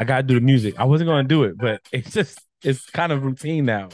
I gotta do the music. I wasn't gonna do it, but it's just it's kind of routine now.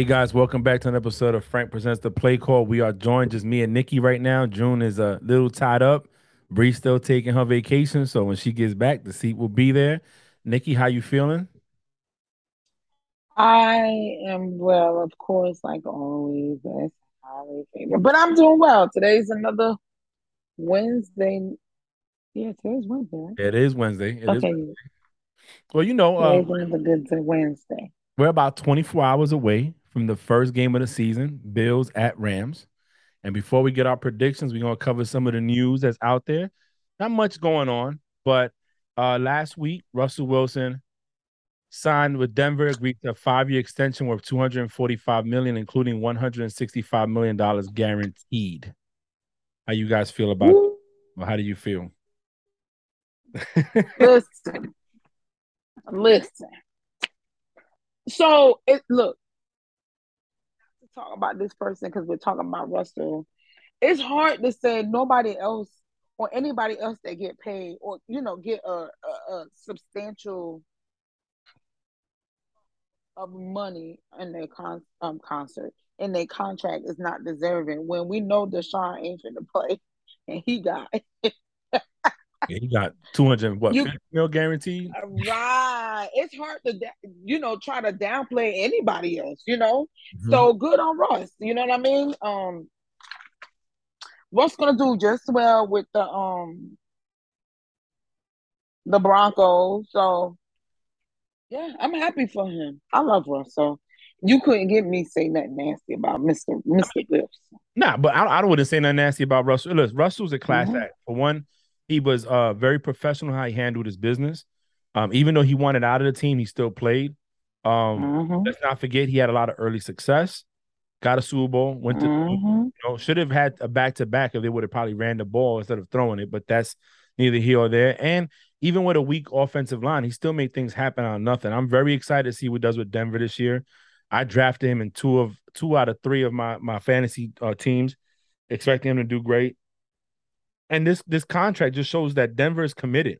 Hey guys, welcome back to an episode of Frank Presents the Play Call. We are joined just me and Nikki right now. Jun is a little tied up. Bree's still taking her vacation, so when she gets back, the seat will be there. Nikki, how you feeling? I am well, of course, like always. But I'm doing well. Today's another Wednesday. Yeah, today's Wednesday. Right? It is Wednesday. It okay. Is Wednesday. Well, you know, uh, today's another good Wednesday. We're about 24 hours away from the first game of the season, Bills at Rams. And before we get our predictions, we're going to cover some of the news that's out there. Not much going on, but uh, last week, Russell Wilson signed with Denver, agreed to a five-year extension worth 245 million, including 165 million dollars guaranteed. How you guys feel about it? Well, how do you feel? listen, listen. So it look, talk about this person because we're talking about Russell. It's hard to say nobody else or anybody else that get paid or you know get a, a, a substantial of money in their con- um, concert in their contract is not deserving when we know Deshaun ain't gonna play and he got he got 200 what you, mil guaranteed right it's hard to you know try to downplay anybody else you know mm-hmm. so good on Russ you know what I mean um Russ gonna do just well with the um the Broncos so yeah I'm happy for him I love Russ so you couldn't get me say nothing nasty about Mr. Mr. Lips. Nah, but I, I don't want to say nothing nasty about Russell. Look, Russell's a class mm-hmm. act. For one, he was uh very professional how he handled his business. Um, even though he wanted out of the team, he still played. Um, mm-hmm. let's not forget he had a lot of early success. Got a Super Bowl, went to mm-hmm. you know, should have had a back to back if they would have probably ran the ball instead of throwing it, but that's neither here or there. And even with a weak offensive line, he still made things happen out of nothing. I'm very excited to see what does with Denver this year. I drafted him in two of two out of three of my my fantasy uh, teams, expecting him to do great. And this this contract just shows that Denver is committed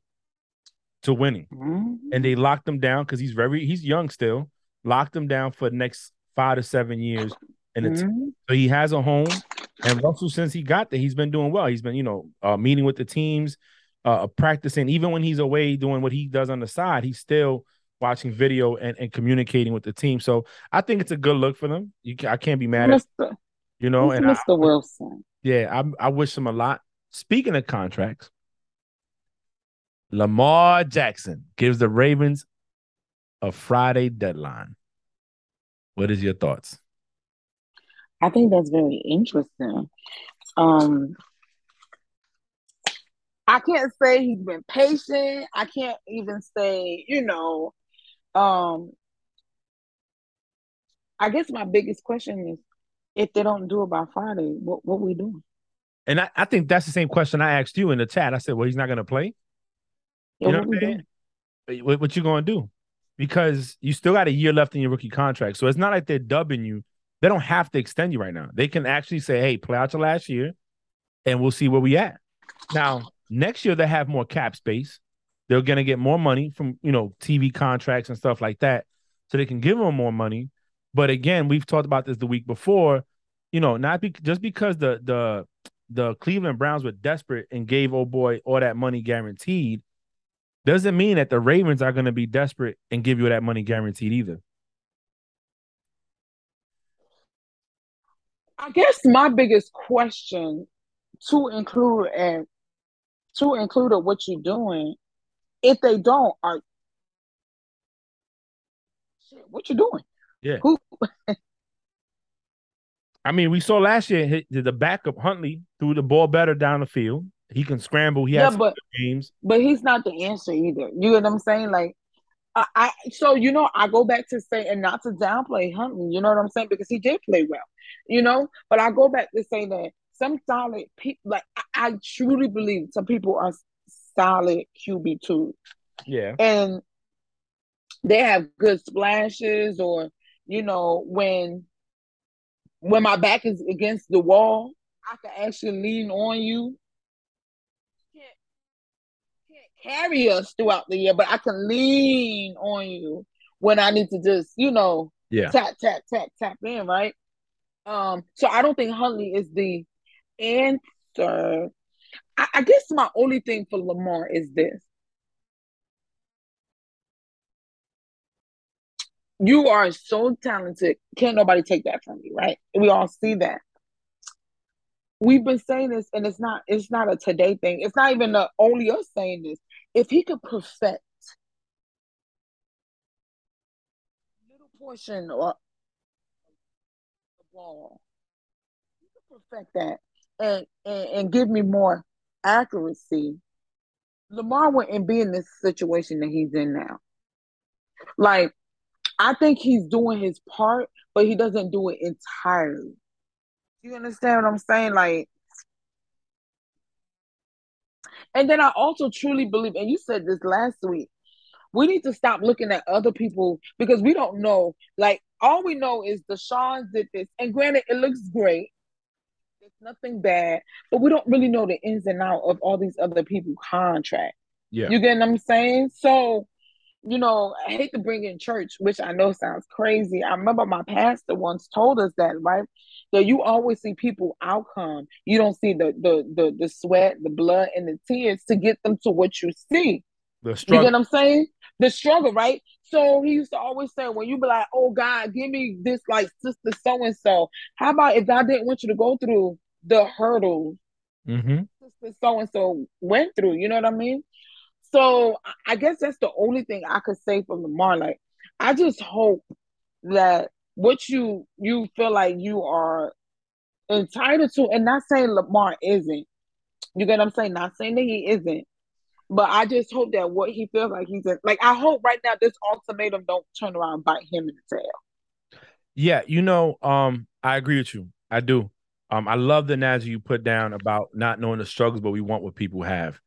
to winning, mm-hmm. and they locked him down because he's very he's young still. Locked him down for the next five to seven years, and mm-hmm. so he has a home. And Russell, since he got there, he's been doing well. He's been you know uh, meeting with the teams, uh, practicing. Even when he's away doing what he does on the side, he's still watching video and, and communicating with the team. So I think it's a good look for them. You, I can't be mad Mr. at you know. and Mr. I, Wilson. Yeah, I, I wish him a lot. Speaking of contracts, Lamar Jackson gives the Ravens a Friday deadline. What is your thoughts? I think that's very interesting. Um, I can't say he's been patient. I can't even say, you know, um, I guess my biggest question is if they don't do it by Friday, what what we doing? And I, I think that's the same question I asked you in the chat. I said, well, he's not going to play. Yeah, you know what, what, I'm saying? what, what you going to do? Because you still got a year left in your rookie contract. So it's not like they're dubbing you. They don't have to extend you right now. They can actually say, hey, play out your last year and we'll see where we at. Now, next year they have more cap space. They're going to get more money from, you know, TV contracts and stuff like that. So they can give them more money. But again, we've talked about this the week before, you know, not be, just because the the the Cleveland Browns were desperate and gave old boy all that money guaranteed, doesn't mean that the Ravens are going to be desperate and give you that money guaranteed either. I guess my biggest question to include and to include what you're doing, if they don't, are what you doing? Yeah. Who I mean, we saw last year the backup Huntley threw the ball better down the field, He can scramble. He yeah, has but, games. But he's not the answer either. You know what I'm saying? Like I, I so you know, I go back to say and not to downplay Huntley, you know what I'm saying? Because he did play well, you know, but I go back to say that some solid people like I, I truly believe some people are solid QB two. Yeah. And they have good splashes or you know, when when my back is against the wall, I can actually lean on you. Can't, can't carry us throughout the year, but I can lean on you when I need to just, you know, yeah. tap, tap, tap, tap in, right? Um, so I don't think Huntley is the answer. I, I guess my only thing for Lamar is this. You are so talented. Can't nobody take that from you, right? We all see that. We've been saying this, and it's not it's not a today thing. It's not even the, only us saying this. If he could perfect little portion or the ball, he could perfect that and, and and give me more accuracy. Lamar wouldn't be in this situation that he's in now. Like I think he's doing his part, but he doesn't do it entirely. You understand what I'm saying? Like, and then I also truly believe, and you said this last week, we need to stop looking at other people because we don't know. Like, all we know is the Sean did this, and granted, it looks great. It's nothing bad, but we don't really know the ins and out of all these other people contract. Yeah, you get what I'm saying? So you know, I hate to bring in church, which I know sounds crazy. I remember my pastor once told us that, right? That you always see people outcome. You don't see the the the, the sweat, the blood, and the tears to get them to what you see. The struggle. You get what I'm saying? The struggle, right? So he used to always say, when you be like, "Oh God, give me this like sister so and so." How about if God didn't want you to go through the hurdles mm-hmm. sister so and so went through? You know what I mean? So I guess that's the only thing I could say from Lamar. Like, I just hope that what you you feel like you are entitled to, and not saying Lamar isn't. You get what I'm saying? Not saying that he isn't. But I just hope that what he feels like he's in, like I hope right now this ultimatum don't turn around and bite him in the tail. Yeah, you know, um, I agree with you. I do. Um, I love the analogy you put down about not knowing the struggles, but we want what people have.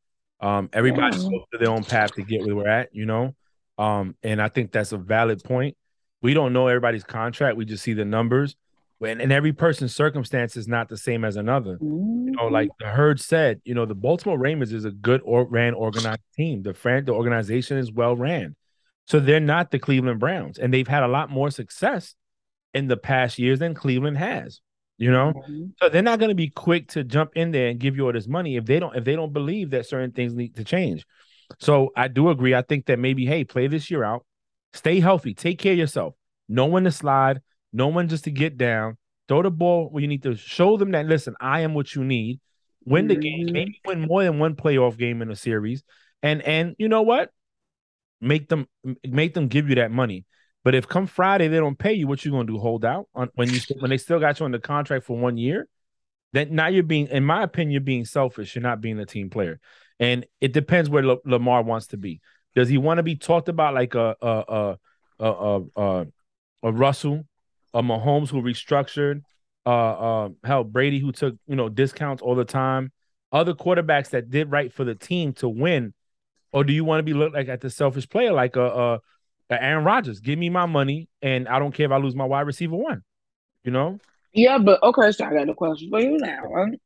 Um, everybody yeah. goes to their own path to get where we're at, you know. Um, and I think that's a valid point. We don't know everybody's contract; we just see the numbers. And, and every person's circumstance is not the same as another. Mm-hmm. You know, like the herd said, you know, the Baltimore Ravens is a good or ran organized team. The friend, the organization is well ran. So they're not the Cleveland Browns, and they've had a lot more success in the past years than Cleveland has you know? Mm-hmm. so they're not going to be quick to jump in there and give you all this money if they don't if they don't believe that certain things need to change. So i do agree. I think that maybe hey play this year out. Stay healthy. Take care of yourself. No one to slide. No one just to get down. Throw the ball where you need to. Show them that listen i am what you need. Win the mm-hmm. game maybe win more than one playoff game in a series. And and you know what? Make them make them give you that money but if come Friday they don't pay you, what you gonna do? Hold out on when you when they still got you on the contract for one year? Then now you're being, in my opinion, you're being selfish. You're not being a team player, and it depends where L- Lamar wants to be. Does he want to be talked about like a a a a, a, a Russell, a Mahomes who restructured, uh, uh, hell Brady who took you know discounts all the time, other quarterbacks that did right for the team to win, or do you want to be looked like at the selfish player like a, a Uh, Aaron Rodgers, give me my money, and I don't care if I lose my wide receiver one. You know? Yeah, but okay, so I got a question for you now. Right?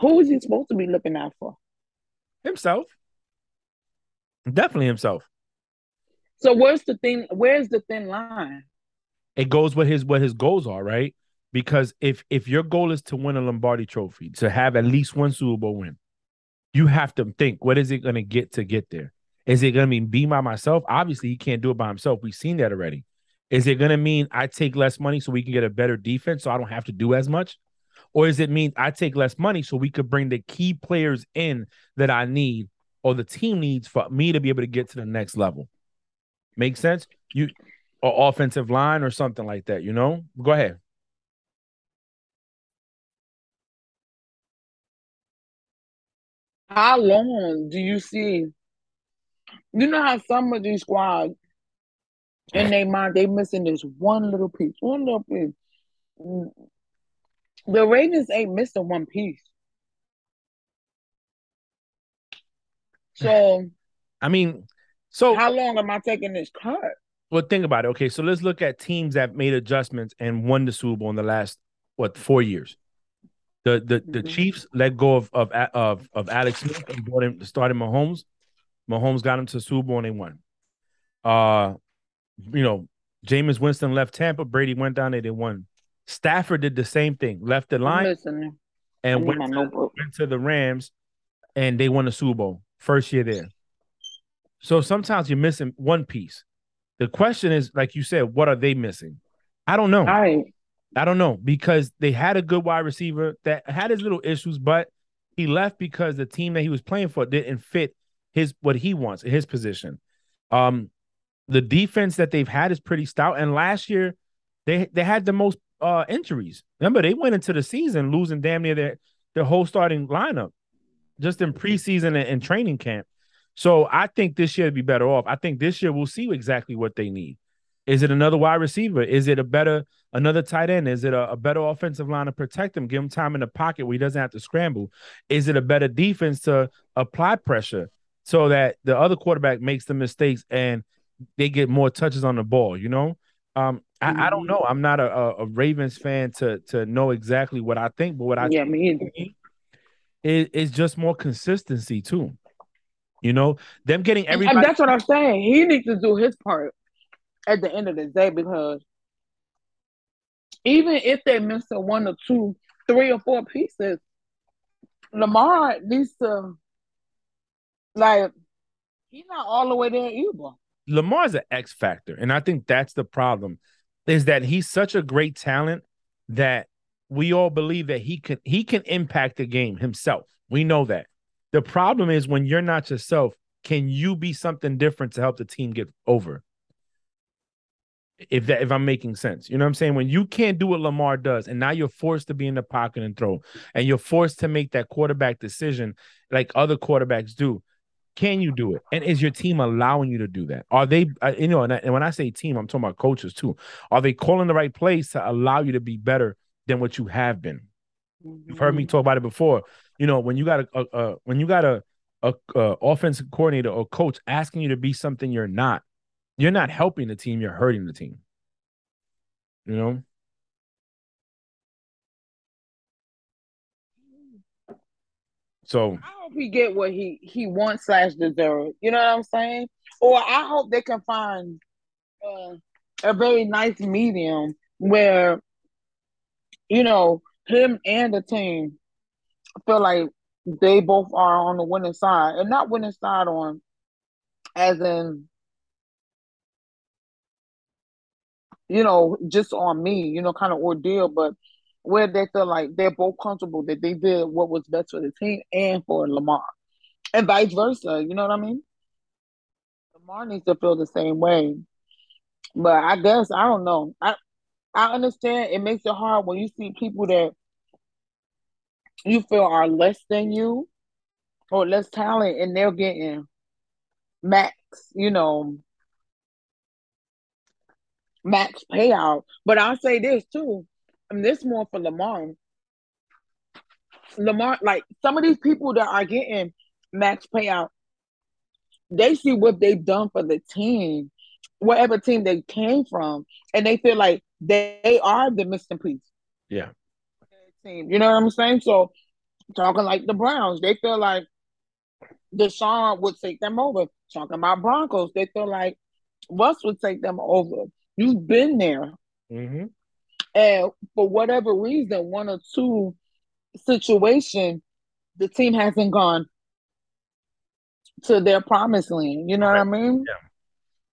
Who is he supposed to be looking out for? Himself. Definitely himself. So where's the thing? Where's the thin line? It goes with his what his goals are, right? Because if if your goal is to win a Lombardi trophy, to have at least one Super Bowl win, you have to think what is it going to get to get there? Is it going to mean be by myself? Obviously, he can't do it by himself. We've seen that already. Is it going to mean I take less money so we can get a better defense so I don't have to do as much? Or is it mean I take less money so we could bring the key players in that I need or the team needs for me to be able to get to the next level? Make sense? You or offensive line or something like that, you know? Go ahead. How long do you see? You know how some of these squads in their mind they missing this one little piece, one little piece. The Ravens ain't missing one piece. So, I mean, so how long am I taking this cut? Well, think about it. Okay, so let's look at teams that made adjustments and won the Super Bowl in the last what four years. The the the mm-hmm. Chiefs let go of of of of Alex Smith and brought him started Mahomes. Mahomes got him to Super Bowl and they won. Uh, you know, Jameis Winston left Tampa. Brady went down there. They won. Stafford did the same thing. Left the Lions and went to, went to the Rams, and they won the Super Bowl first year there. So sometimes you're missing one piece. The question is, like you said, what are they missing? I don't know. Right. I don't know because they had a good wide receiver that had his little issues, but he left because the team that he was playing for didn't fit his what he wants his position. Um, the defense that they've had is pretty stout, and last year they they had the most uh injuries. Remember, they went into the season losing damn near their their whole starting lineup just in preseason and, and training camp. So I think this year would be better off. I think this year we'll see exactly what they need. Is it another wide receiver? Is it a better another tight end? Is it a, a, better offensive line to protect him, give him time in the pocket where he doesn't have to scramble? Is it a better defense to apply pressure so that the other quarterback makes the mistakes and they get more touches on the ball? You know, um, I, I, don't know. I'm not a, a, Ravens fan to to know exactly what I think, but what I yeah, me is, is just more consistency too. You know, them getting everybody. And that's what I'm saying. He needs to do his part at the end of the day because even if they miss a one or two, three or four pieces, Lamar needs to like he's not all the way there either. Lamar's an X factor, and I think that's the problem. Is that he's such a great talent that we all believe that he can he can impact the game himself. We know that. The problem is when you're not yourself, can you be something different to help the team get over? If that if I'm making sense. You know what I'm saying? When you can't do what Lamar does, and now you're forced to be in the pocket and throw, and you're forced to make that quarterback decision like other quarterbacks do. Can you do it? And is your team allowing you to do that? Are they, uh, you know, and, I, and when I say team, I'm talking about coaches too. Are they calling the right plays to allow you to be better than what you have been? You've heard me mm-hmm. talk about it before you know, when you got a, a, a when you got a, a, a offensive coordinator or coach asking you to be something you're not, you're not helping the team, you're hurting the team. You know? So I hope he get what he he wants slash deserve. You know what I'm saying? Or I hope they can find uh, a very nice medium where you know him and the team feel like they both are on the winning side, and not winning side on as in you know just on me, you know, kind of ordeal, but where they feel like they're both comfortable that they did what was best for the team and for Lamar, and vice versa. You know what I mean? Lamar needs to feel the same way, but I guess I don't know. I I understand it makes it hard when you see people that you feel are less than you or less talent and they're getting max, you know, max payout. But I'll say this too, and this more for Lamar. Lamar, like some of these people that are getting max payout, they see what they've done for the team, whatever team they came from, and they feel like they are the missing piece. Yeah team. You know what I'm saying? So talking like the Browns, they feel like Deshaun would take them over. Talking about Broncos, they feel like Russ would take them over. You've been there. Mm-hmm. And for whatever reason, one or two situation, the team hasn't gone to their promised land. You know right. what I mean? Yeah.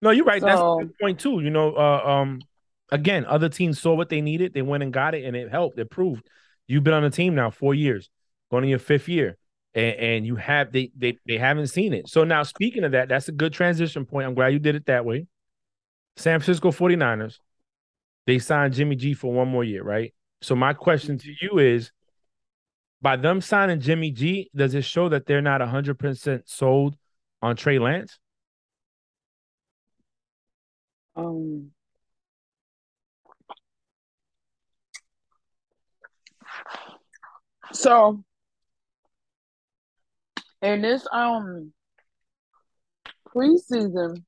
No, you're right. So, That's a good point too. You know, uh, um, again, other teams saw what they needed, they went and got it, and it helped. It proved. You've been on the team now four years, going to your fifth year, and, and you have they they they haven't seen it. So now speaking of that, that's a good transition point. I'm glad you did it that way. San Francisco 49ers, they signed Jimmy G for one more year, right? So my question to you is by them signing Jimmy G, does it show that they're not 100% sold on Trey Lance? Um, so in this um preseason,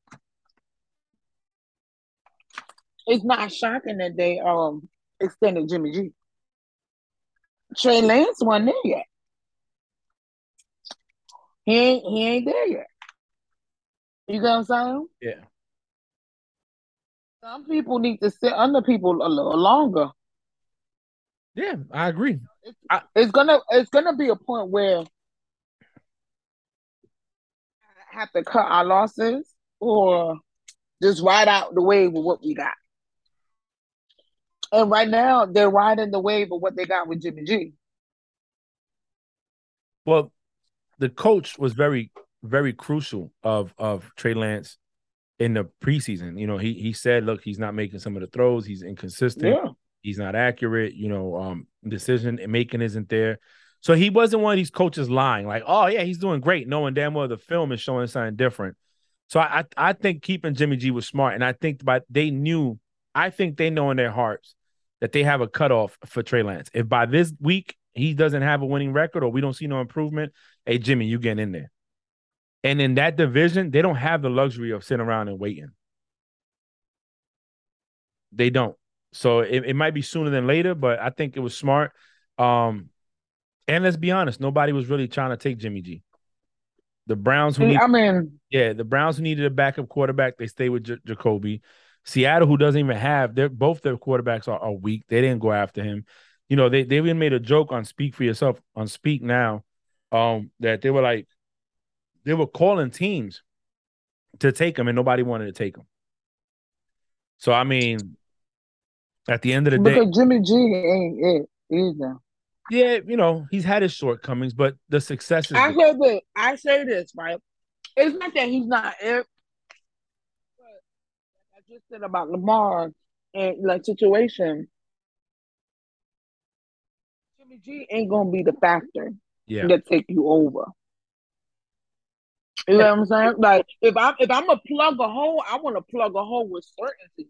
it's not shocking that they um extended Jimmy G. Trey Lance wasn't there yet. He ain't he ain't there yet. You get what I'm saying? Yeah. Some people need to sit under people a little longer. Yeah, I agree. It's, I, it's gonna it's gonna be a point where I have to cut our losses or just ride out the wave with what we got. And right now, they're riding the wave of what they got with Jimmy G. Well, the coach was very, very crucial of of Trey Lance in the preseason. You know, he he said, look, he's not making some of the throws, he's inconsistent, Yeah. he's not accurate, you know, um, decision making isn't there. So he wasn't one of these coaches lying, like, oh yeah, he's doing great, knowing damn well the film is showing something different. So I I, I think keeping Jimmy G was smart, and I think but they knew, I think they know in their hearts that they have a cutoff for Trey Lance. If by this week he doesn't have a winning record or we don't see no improvement, hey Jimmy, you get in there. And in that division, they don't have the luxury of sitting around and waiting. They don't. So it, it might be sooner than later, but I think it was smart. Um, and let's be honest, nobody was really trying to take Jimmy G. The Browns, who need, I mean, yeah, the Browns who needed a backup quarterback, they stay with J- Jacoby. Seattle, who doesn't even have their both their quarterbacks are, are weak. They didn't go after him. You know, they they even made a joke on Speak for Yourself on Speak Now, um, that they were like, they were calling teams to take him, and nobody wanted to take him. So I mean, at the end of the day, because Jimmy G ain't it either. yeah, you know, he's had his shortcomings, but the success is I say this. I say this right. It's not that he's not it. But like I just said about Lamar and like situation. Jimmy G ain't gonna be the factor yeah, that take you over. You know what I'm saying? Like if I'm if I'm a plug a hole, I want to plug a hole with certainty.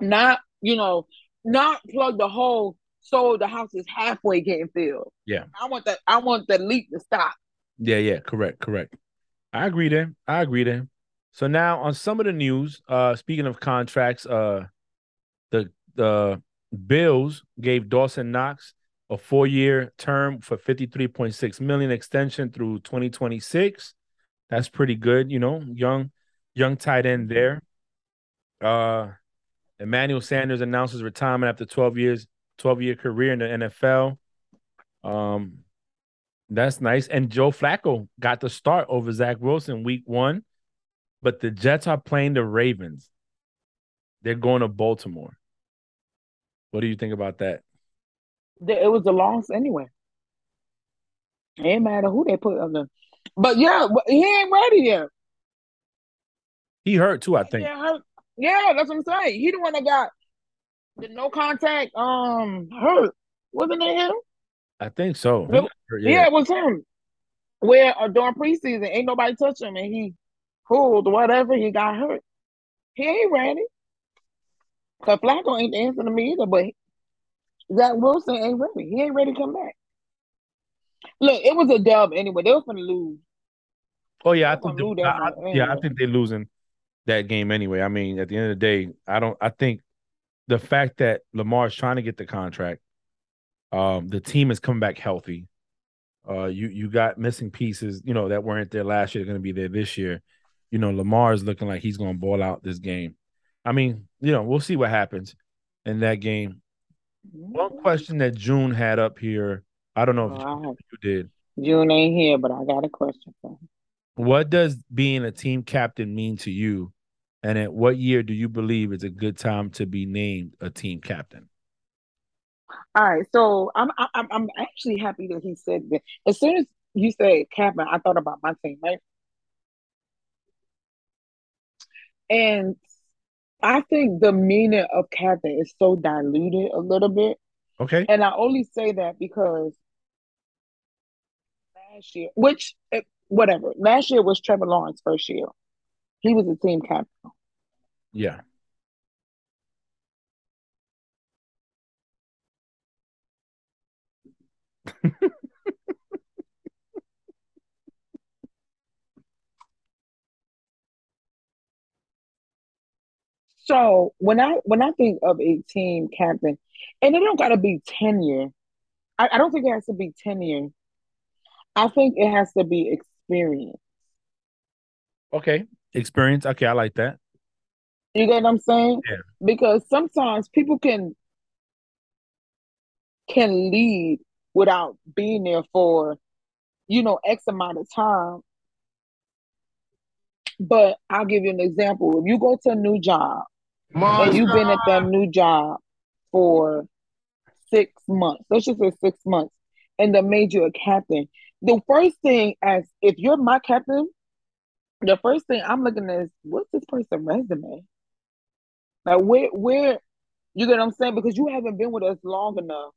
Not, you know, not plug the hole so the house is halfway getting filled. Yeah. I want that I want the leak to stop. yeah, yeah, correct, correct. I agree there. I agree there. So now on some of the news, uh, speaking of contracts, uh, the the Bills gave Dawson Knox a four year term for fifty three point six million extension through twenty twenty six. That's pretty good, you know, young young tight end there. Uh, Emmanuel Sanders announces retirement after twelve years, twelve year career in the NFL. Um, that's nice. And Joe Flacco got the start over Zach Wilson week one, but the Jets are playing the Ravens. They're going to Baltimore. What do you think about that? It was a loss anyway. It ain't matter who they put on the but yeah, he ain't ready yet. He hurt too, I think. Yeah, hurt. yeah, that's what I'm saying. He the one that got the no contact um hurt. Wasn't it him? I think so. Got hurt, Yeah. it was him. Where uh, during preseason, ain't nobody touch him, and he pulled whatever. He got hurt. He ain't ready. Cause Flacco ain't the answer to me either. But Zach Wilson ain't ready. He ain't ready to come back. Look, it was a dub anyway. They was gonna lose. Oh yeah, I think they- I- one yeah, I anyway. think they're losing that game anyway. I mean, at the end of the day, I don't. I think the fact that Lamar is trying to get the contract, um, the team is coming back healthy. Uh, you you got missing pieces, you know, that weren't there last year. They're Going to be there this year. You know, Lamar is looking like he's going to ball out this game. I mean, you know, we'll see what happens in that game. One question that Jun had up here, I don't know if you did. Jun ain't here, but I got a question for him. What does being a team captain mean to you? And at what year do you believe is a good time to be named a team captain? All right, so I'm I'm I'm actually happy that he said that. As soon as you said captain, I thought about my team, right? And I think the meaning of captain is so diluted a little bit. Okay. And I only say that because last year, which eh, whatever. Last year was Trevor Lawrence first year. He was a team captain. Yeah. so when I when I think of a team captain, and it don't gotta be tenure. I, I don't think it has to be tenure. I think it has to be experience. Okay. Experience. Okay, I like that. You get what I'm saying? Yeah. Because sometimes people can can lead without being there for, you know, X amount of time. But I'll give you an example. If you go to a new job Monster. and you've been at that new job for six months, let's just say six months, and they made you a captain. The first thing as if you're my captain, the first thing I'm looking at is what's this person's resume? Like where where you get what I'm saying? Because you haven't been with us long enough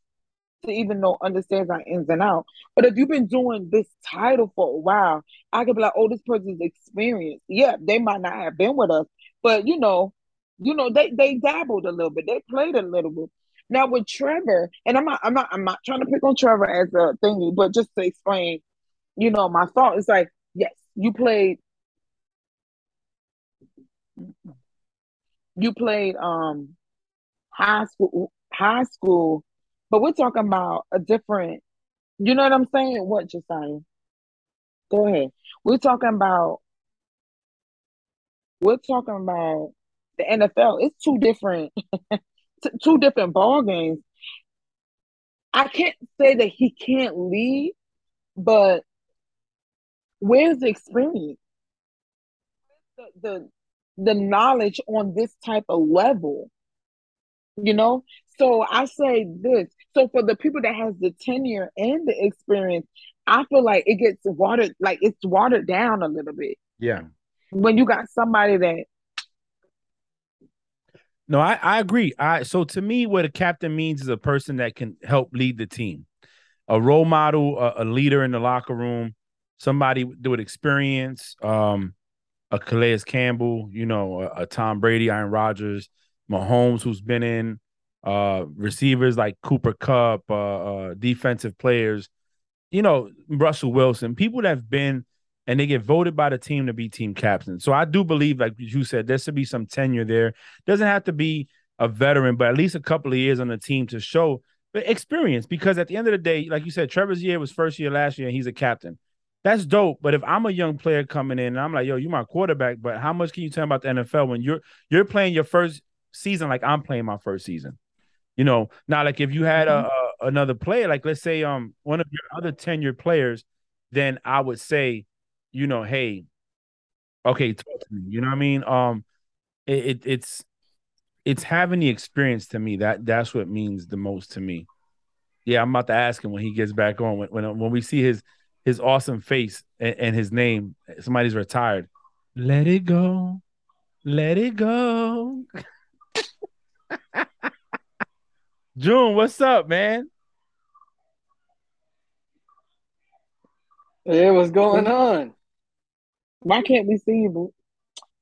to even know understands our ins and out. But if you've been doing this title for a while, I could be like, oh, this person's experienced. Yeah, they might not have been with us, but you know, you know, they they dabbled a little bit, they played a little bit. Now with Trevor, and I'm not I'm not I'm not trying to pick on Trevor as a thingy, but just to explain, you know, my thought is like, yes, you played you played um high school high school but we're talking about a different, you know what I'm saying? What, Josiah? Go ahead. We're talking about, we're talking about the NFL. It's two different, two different ball games. I can't say that he can't lead, but where's the experience? The, the the knowledge on this type of level you know so i say this so for the people that has the tenure and the experience i feel like it gets watered like it's watered down a little bit yeah when you got somebody that no i i agree. I so to me what a captain means is a person that can help lead the team. A role model a, a leader in the locker room somebody with experience um a Calais Campbell, you know, a, a Tom Brady, Aaron Rodgers, Mahomes, who's been in uh, receivers like Cooper Kupp, uh, uh, defensive players, you know, Russell Wilson, people that have been and they get voted by the team to be team captain. So I do believe, like you said, there should be some tenure there. Doesn't have to be a veteran, but at least a couple of years on the team to show experience. Because at the end of the day, like you said, Trevor's year was first year last year, and he's a captain. That's dope. But if I'm a young player coming in and I'm like, yo, you're my quarterback, but how much can you tell me about the NFL when you're you're playing your first season like I'm playing my first season? You know, now like if you had a, mm-hmm. a another player, like let's say um one of your other tenured players, then I would say, you know, hey, okay, talk to me. You know what I mean? Um, it, it it's it's having the experience to me that that's what means the most to me. Yeah, I'm about to ask him when he gets back on when when, when we see his his awesome face and, and his name. Somebody's retired. Let it go, let it go. Jun, what's up, man? Hey, what's going on? Why can't we see you?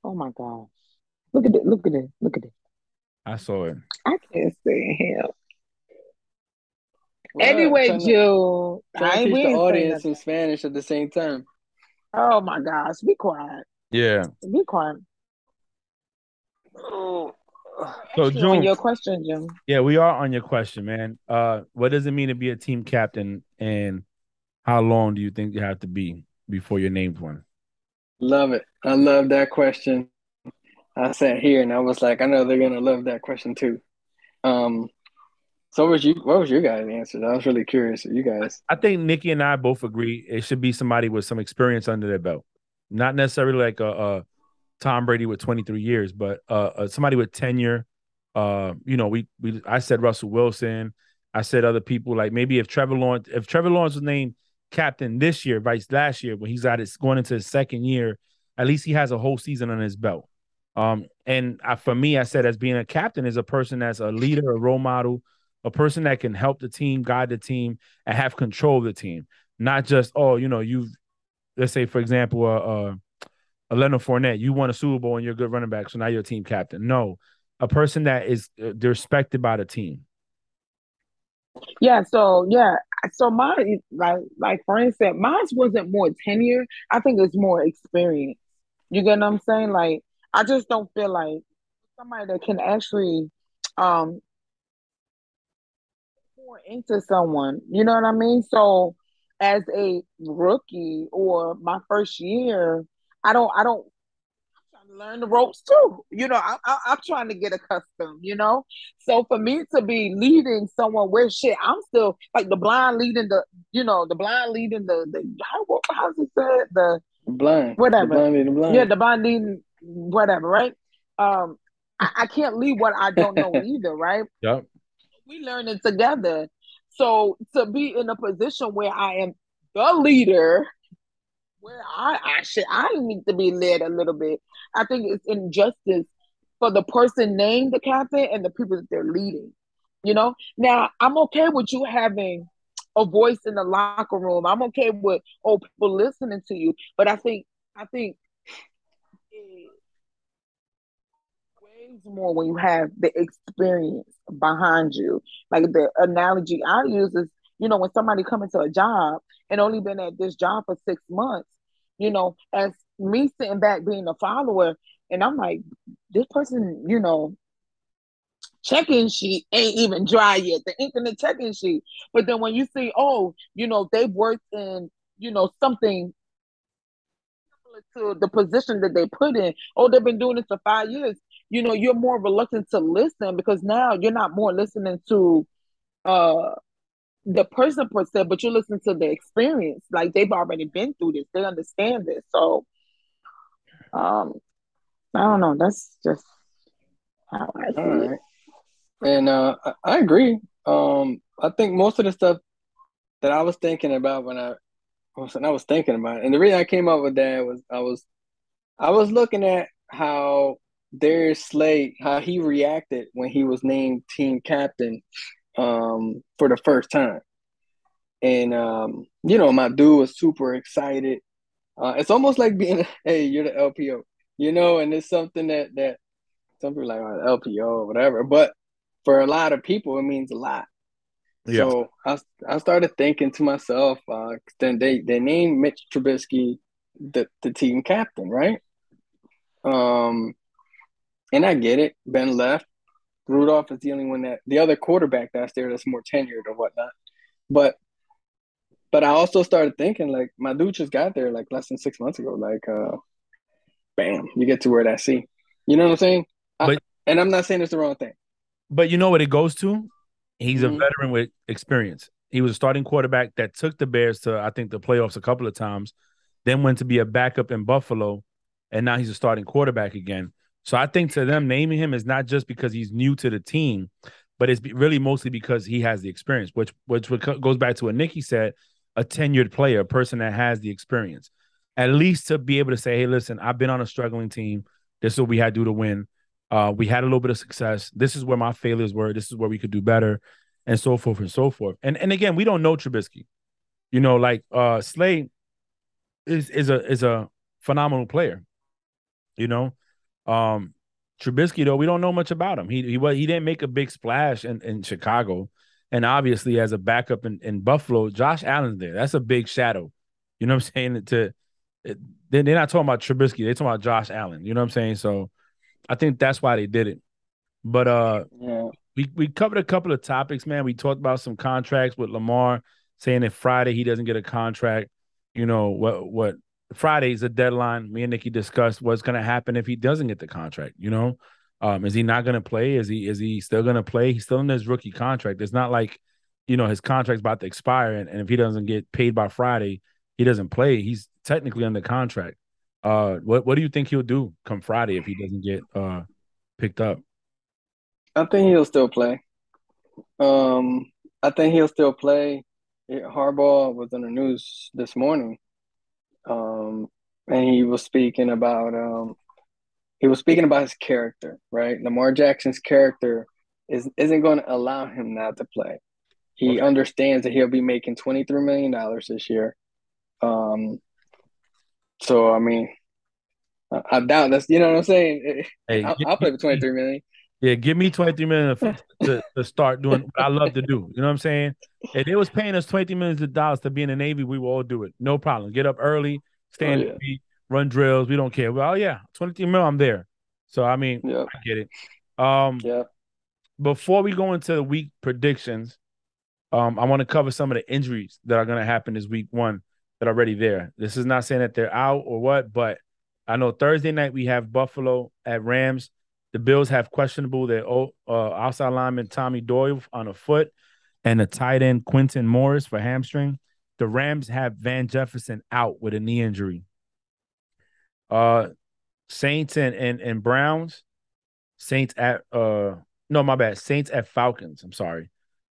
Oh my gosh. Look at it. Look at it. Look at it. I saw it. I can't see him. Well, anyway, Jun. I teach the audience in Spanish at the same time. Oh my gosh. Be quiet. Yeah. Be quiet. Oh. So Jun, on your question, Jim. Yeah, we are on your question, man. Uh, what does it mean to be a team captain, and how long do you think you have to be before you're named one? Love it. I love that question. I sat here and I was like, I know they're gonna love that question too. Um, so what was you what was your guys' answer? I was really curious. You guys, I think Nikki and I both agree it should be somebody with some experience under their belt, not necessarily like a, a Tom Brady with 23 years, but uh, uh, somebody with tenure. Uh, you know, we we I said Russell Wilson. I said other people like maybe if Trevor Lawrence, if Trevor Lawrence was named captain this year, vice last year, when he's at his going into his second year, at least he has a whole season on his belt. Um, and I, for me, I said as being a captain is a person that's a leader, a role model, a person that can help the team, guide the team, and have control of the team. not just oh, you know, you've let's say for example, uh, uh a Leonard Fournette, you won a Super Bowl and you're a good running back, so now you're a team captain. No, a person that is uh, respected by the team. Yeah, so yeah, so mine like like Frank said, mine wasn't more tenure. I think it's more experience. You get what I'm saying? Like I just don't feel like somebody that can actually um pour into someone. You know what I mean? So as a rookie or my first year, I don't I don't learn the ropes too. You know, I, I, am trying to get accustomed. You know, so for me to be leading someone where shit, I'm still like the blind leading the, you know, the blind leading the the how how's it said the blind whatever the blind leading blind. yeah the blind leading whatever right. Um, I, I can't leave what I don't know either, right? Yep. We learn it together. So to be in a position where I am the leader where I actually I need to be led a little bit. I think it's injustice for the person named the captain and the people that they're leading. You know, now I'm okay with you having a voice in the locker room. I'm okay with oh people listening to you, but I think I think it weighs more when you have the experience behind you. Like the analogy I use is, you know, when somebody come into a job and only been at this job for six months, you know, as me sitting back being a follower, and I'm like, this person, you know, checking sheet ain't even dry yet. The ink in the checking sheet. But then when you see, oh, you know, they've worked in, you know, something similar to the position that they put in. Oh, they've been doing this for five years. You know, you're more reluctant to listen because now you're not more listening to uh the person per se, but you listen to the experience. Like they've already been through this, they understand this. So, um, I don't know. That's just how I see right. it. And uh, I agree. Um, I think most of the stuff that I was thinking about when I when I was thinking about it, and the reason I came up with that was I was I was looking at how Darius Slay how he reacted when he was named team captain um, for the first time. And um, you know, my dude was super excited. Uh, it's almost like being, hey, you're the LPO, you know, and it's something that that some people like oh, LPO or whatever, but for a lot of people, it means a lot. Yeah. So I, I started thinking to myself, uh, then they, they named Mitch Trubisky the, the team captain, right? Um, and I get it. Ben left. Rudolph is the only one that the other quarterback that's there that's more tenured or whatnot. But but I also started thinking like my dude just got there like less than six months ago. Like uh bam, you get to where that C. You know what I'm saying? But, I, and I'm not saying it's the wrong thing. But you know what it goes to? He's mm-hmm. a veteran with experience. He was a starting quarterback that took the Bears to I think the playoffs a couple of times, then went to be a backup in Buffalo, and now he's a starting quarterback again. So I think to them naming him is not just because he's new to the team, but it's really mostly because he has the experience, which which goes back to what Nikki said, a tenured player, a person that has the experience. At least to be able to say, hey, listen, I've been on a struggling team. This is what we had to do to win. Uh, we had a little bit of success. This is where my failures were. This is where we could do better, and so forth and so forth. And and again, we don't know Trubisky. You know, like uh Slay is is a is a phenomenal player. You know, um, Trubisky, though, we don't know much about him. He he he didn't make a big splash in, in Chicago, and obviously as a backup in, in Buffalo, Josh Allen's there. That's a big shadow. You know what I'm saying? To they're not talking about Trubisky, they're talking about Josh Allen. You know what I'm saying? So I think that's why they did it. But uh, yeah. we we covered a couple of topics, man. We talked about some contracts with Lamar, saying if Friday he doesn't get a contract, you know what what Friday's a deadline. Me and Nikki discussed what's going to happen if he doesn't get the contract. You know, um, is he not going to play? Is he is he still going to play? He's still in his rookie contract. It's not like you know his contract's about to expire, and, and if he doesn't get paid by Friday, he doesn't play. He's technically under contract. Uh, what what do you think he'll do come Friday if he doesn't get uh picked up? I think he'll still play. Um, I think he'll still play. Harbaugh was in the news this morning um, and he was speaking about um, he was speaking about his character, right? Lamar Jackson's character is isn't going to allow him not to play. He okay. understands that he'll be making twenty three million dollars this year. Um, so I mean, I, I, doubt that's you know what I'm saying. Hey, I'll, I'll play for twenty three million. Yeah, give me 23 million to, to start doing what I love to do. You know what I'm saying? If they was paying us 20 millions of dollars to be in the Navy, we will all do it. No problem. Get up early, stand oh, yeah. run drills. We don't care. Well, yeah, 23 million, I'm there. So I mean. I get it. Um yeah. Before we go into the week predictions, um, I want to cover some of the injuries that are going to happen this week one that are already there. This is not saying that they're out or what, but I know Thursday night we have Buffalo at Rams. The Bills have questionable their uh, outside lineman Tommy Doyle on a foot and a tight end Quintin Morris for hamstring. The Rams have Van Jefferson out with a knee injury. Uh, Saints and and, and Browns. Saints at uh no my bad Saints at Falcons. I'm sorry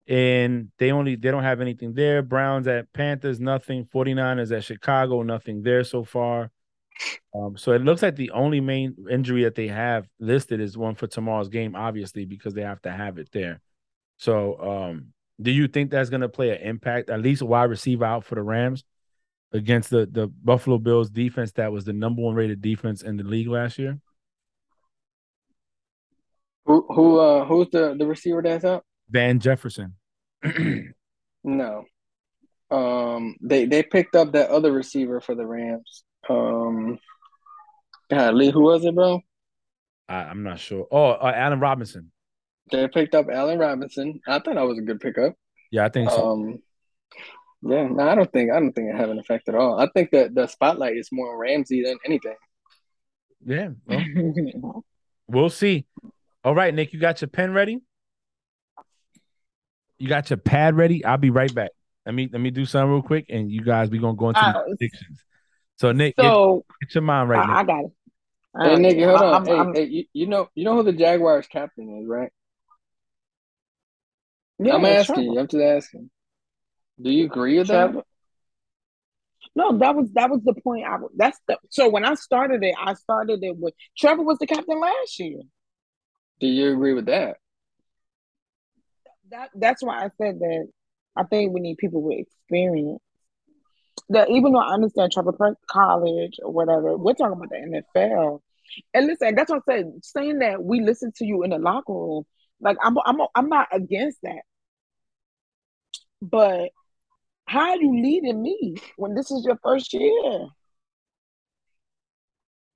and they only they don't have anything there. Browns at Panthers, nothing. 49ers at Chicago, nothing there so far. Um, so it looks like the only main injury that they have listed is one for tomorrow's game, obviously, because they have to have it there. So um, do you think that's gonna play an impact, at least a wide receiver out for the Rams against the the Buffalo Bills defense that was the number one rated defense in the league last year? Who who uh who's the, the receiver that's out? Van Jefferson. no. Um, they they picked up that other receiver for the Rams. Um, God, Lee, who was it, bro? I, am not sure. Oh, uh, Allen Robinson. They picked up Allen Robinson. I thought that was a good pickup. Yeah, I think so. Um, yeah, no, I don't think I don't think it have an effect at all. I think that the spotlight is more on Ramsey than anything. Yeah, well, we'll see. All right, Nick, you got your pen ready? You got your pad ready? I'll be right back. Let me let me do something real quick, and you guys we gonna go into uh, predictions. So Nick, so, get, get your mind right. I, I got it. Hey uh, Nick, hold on. I'm, hey, I'm, hey, you, you know you know who the Jaguars captain is, right? Yeah, I'm asking you. I'm just asking. Do you agree with Trevor. that? No, that was that was the point. I that's the so when I started it, I started it with Trevor was the captain last year. Do you agree with that? that that's why I said that I think we need people with experience. That even though I understand Trevor College or whatever, we're talking about the NFL. And listen, that's what I said. Saying that we listen to you in the locker room, like I'm, I'm, I'm not against that. But how are you leading me when this is your first year?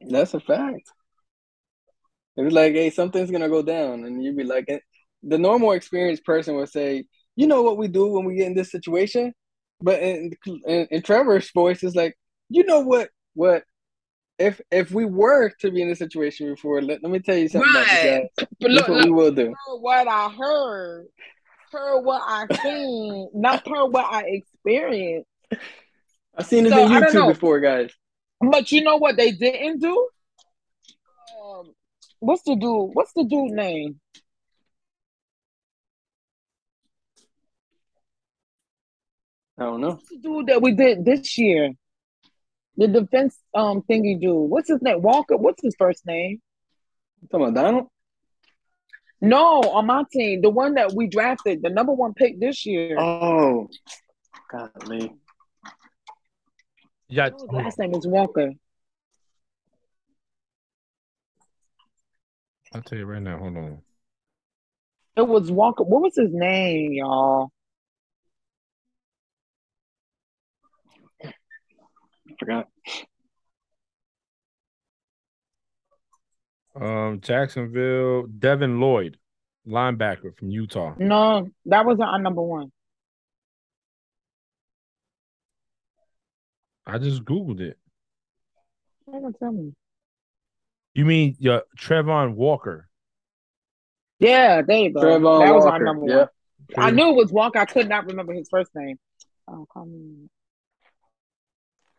That's a fact. It was like, hey, something's gonna go down, and you'd be like, eh, the normal experienced person would say, you know what we do when we get in this situation, but in, in, in Trevor's voice is like, you know what what if if we were to be in this situation before, let, let me tell you something right. about this. Look, what look, we will do. What I heard, per what I seen, not per what I experienced. I've seen this so, on YouTube before, guys. But you know what they didn't do? Um, what's the dude? What's the dude name? I don't know. What's the dude that we did this year? The defense um thingy dude. What's his name? Walker. What's his first name? You talking about Donald? No, on my team, the one that we drafted, the number one pick this year. Oh, godly. Yeah, his last name is Walker. I'll tell you right now. Hold on. It was Walker. What was his name, y'all? Forgot. Um, Jacksonville, Devin Lloyd, linebacker from Utah. No, that wasn't our number one. I just googled it. Don't tell me. You mean your Travon Walker? Yeah, there you go. Travon that was our number yep. one. I knew it was Walker. I could not remember his first name. Oh, call me.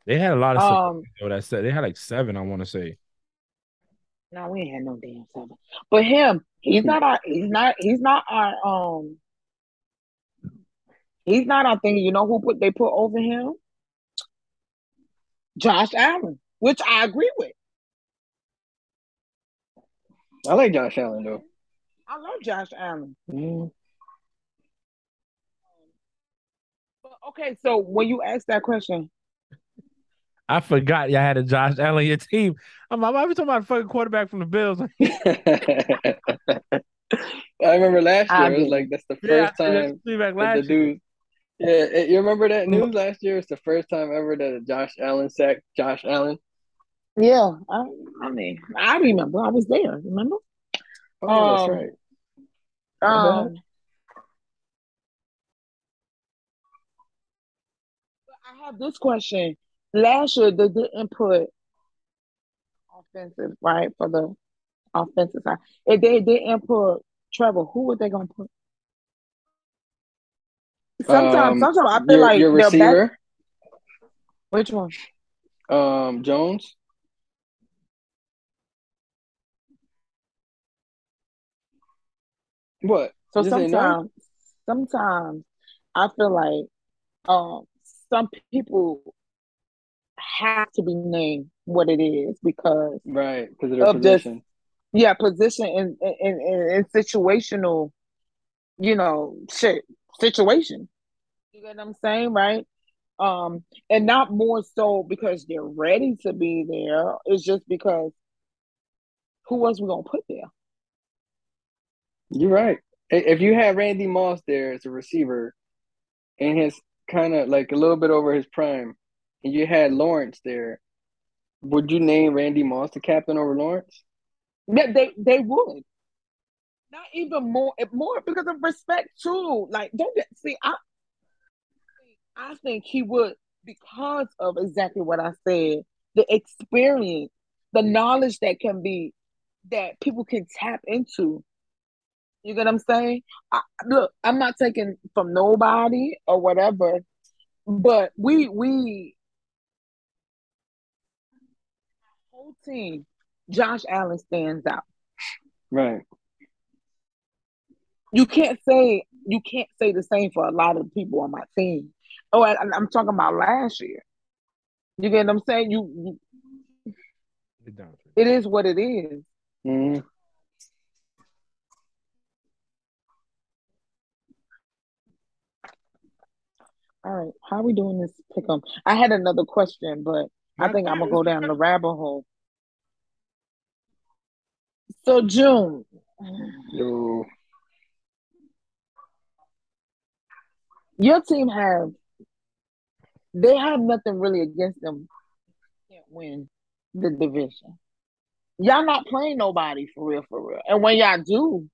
They had a lot of um, stuff that said they had like seven, I want to say. No, we ain't had no damn seven. But him, he's not our he's not he's not our um he's not our thing. You know who put they put over him? Josh Allen, which I agree with. I like Josh Allen though. I love Josh Allen. Mm. Okay, so when you ask that question, I forgot y'all had a Josh Allen your team. I'm, I'm, I'm talking about a fucking quarterback from the Bills. I remember last year. it was like that's the first yeah, time the dude. Yeah, you remember that news last year? It's the first time ever that Josh Allen sacked Josh Allen. Yeah, I, I mean, I remember. I was there. Remember? Oh, um, that's right. Um, I have this question. Last year, they didn't put offensive right for the offensive side. If they didn't put Trevor, who were they gonna put? Sometimes, um, sometimes I feel your, like your receiver. Back... Which one? Um, Jones. What? So sometimes, sometimes I feel like um some people have to be named what it is because right because of of position. Just, yeah, position and in, in in situational, you know, shit situation. You get what I'm saying, right? Um, and not more so because they're ready to be there. It's just because who else we gonna put there? You're right. If you had Randy Moss there as a receiver, and his kind of like a little bit over his prime, and you had Lawrence there, would you name Randy Moss the captain over Lawrence? Yeah, they they would. Not even more more because of respect too. Like don't get see I I think he would because of exactly what I said, the experience, the knowledge that can be that people can tap into. You get what I'm saying? I, look, I'm not taking from nobody or whatever, but we we whole team Josh Allen stands out. Right. You can't say you can't say the same for a lot of people on my team. Oh, I, am talking about last year. You get what I'm saying? You, you it is what it is. Mm-hmm. All right, how are we doing this pick 'em? I had another question, but I think I'm gonna go down the rabbit hole. So June. Yo. Your team have they have nothing really against them. Can't win the division. Y'all not playing nobody for real, for real. And when y'all do,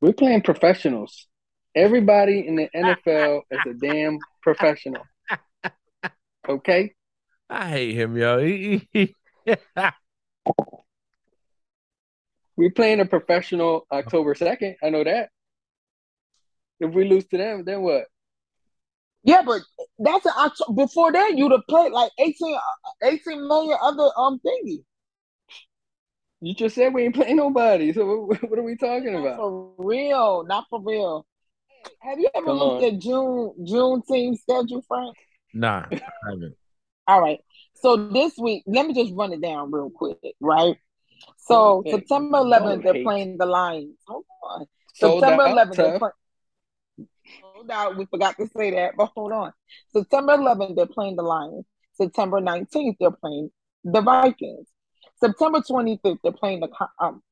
we're playing professionals. Everybody in the NFL is a damn professional. Okay? I hate him, yo. We're playing a professional October 2nd. I know that. If we lose to them, then what? Yeah, but that's an before that you'd have played like 18, 18 million other um thingy. You just said we ain't playing nobody. So what, what are we talking not about? For real, not for real. Have you ever Come looked on. at June June team schedule, Frank? Nah, I haven't. All right. So this week, let me just run it down real quick, right? So okay. September 11th, they're playing the Lions. Hold on. Sold September 11th, they're playing. Hold on, we forgot to say that, but hold on. September 11th, they're playing the Lions. September 19th, they're playing the Vikings. September 25th, they're playing the um.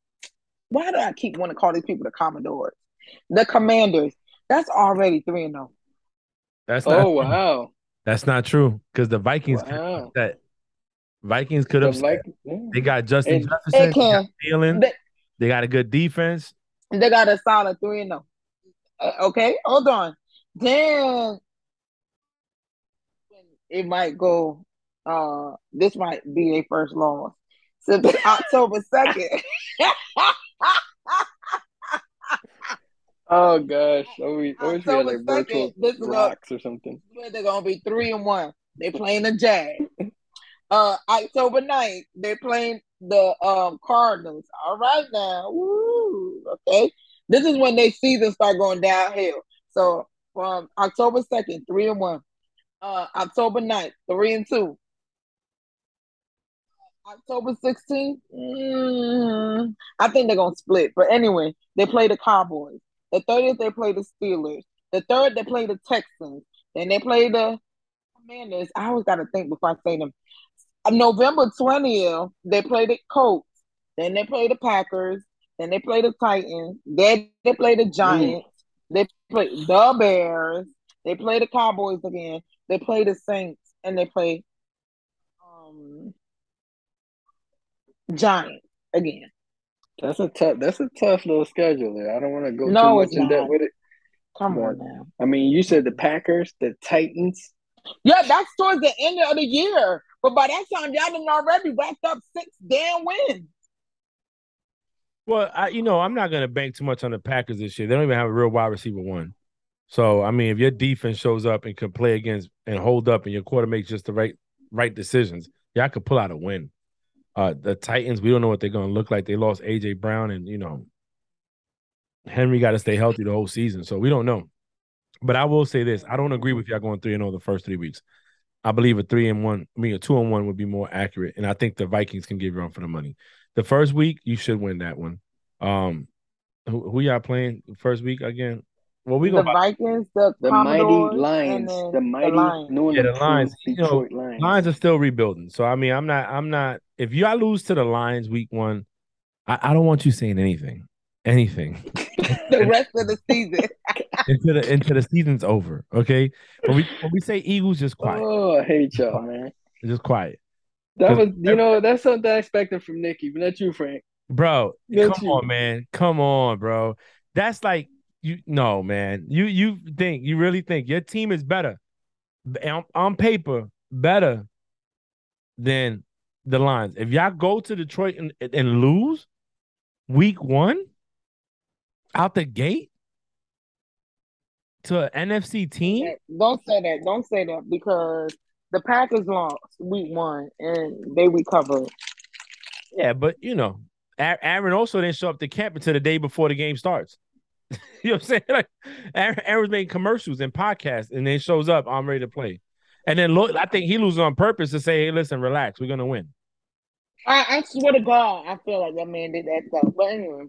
Why do I keep want to call these people the Commodores? The Commanders. That's already three and zero. Oh. That's oh wow. That's not true because the Vikings wow. that Vikings could have. The. They got Justin and, Jefferson. They, can. They, they got a good defense. They got a solid three and zero. Uh, okay, hold on. Then it might go. Uh, this might be a first loss. So October second. oh gosh, are we, always always like virtual rocks or something. They're gonna be three and one. They playing the Jag. Uh, October 9th, they're playing the um Cardinals. All right now. Woo. Okay. This is when they season start going downhill. So from October 2nd, three and one. Uh October 9th, three and two. October 16th, mm, I think they're gonna split. But anyway, they play the Cowboys. The 30th, they play the Steelers. The third, they play the Texans. Then they play the Commanders. I always got to think before I say them. November 20th, they play the Colts. Then they play the Packers. Then they play the Titans. Then they play the Giants. Mm. They play the Bears. They play the Cowboys again. They play the Saints. And they play um, Giants again. That's a tough. That's a tough little schedule there. I don't want to go no, too much in depth with it. Come but, on now. I mean, you said the Packers, the Titans. Yeah, that's towards the end of the year. But by that time, y'all done already wrapped up six damn wins. Well, I, you know, I'm not going to bank too much on the Packers this year. They don't even have a real wide receiver one. So, I mean, if your defense shows up and can play against and hold up, and your quarter makes just the right right decisions, y'all could pull out a win. Uh, the Titans, we don't know what they're going to look like. They lost AJ Brown, and you know, Henry got to stay healthy the whole season, so we don't know. But I will say this: I don't agree with y'all going three and zero oh the first three weeks. I believe a three and one, I mean a two and one would be more accurate, and I think the Vikings can give you run for the money. The first week, you should win that one. Um, who, who y'all playing first week again? Well, we go the Vikings, the, the mighty Lions, the mighty the Lions. New yeah, the Lions. You know, Lions. Lions are still rebuilding. So I mean, I'm not, I'm not. If y'all lose to the Lions week one, I, I don't want you saying anything, anything. the rest of the season. into the into the season's over. Okay, when we when we say Eagles, just quiet. Oh, I hate y'all, man. Just quiet. That was, you know, that's something I expected from Nikki, but not you, Frank. Bro, not come you. on, man. Come on, bro. That's like you no man. You you think you really think your team is better on, on paper better than the Lions. If y'all go to Detroit and, and lose week one out the gate to an NFC team, don't say that. Don't say that because the Packers lost week one and they recovered. Yeah, but you know, Aaron also didn't show up to camp until the day before the game starts. you know what I'm saying? Like Aaron, Aaron's making commercials and podcasts, and then shows up. I'm ready to play. And then look, I think he loses on purpose to say, "Hey, listen, relax. We're gonna win." I, I swear to God, I feel like that man did that stuff. But anyway.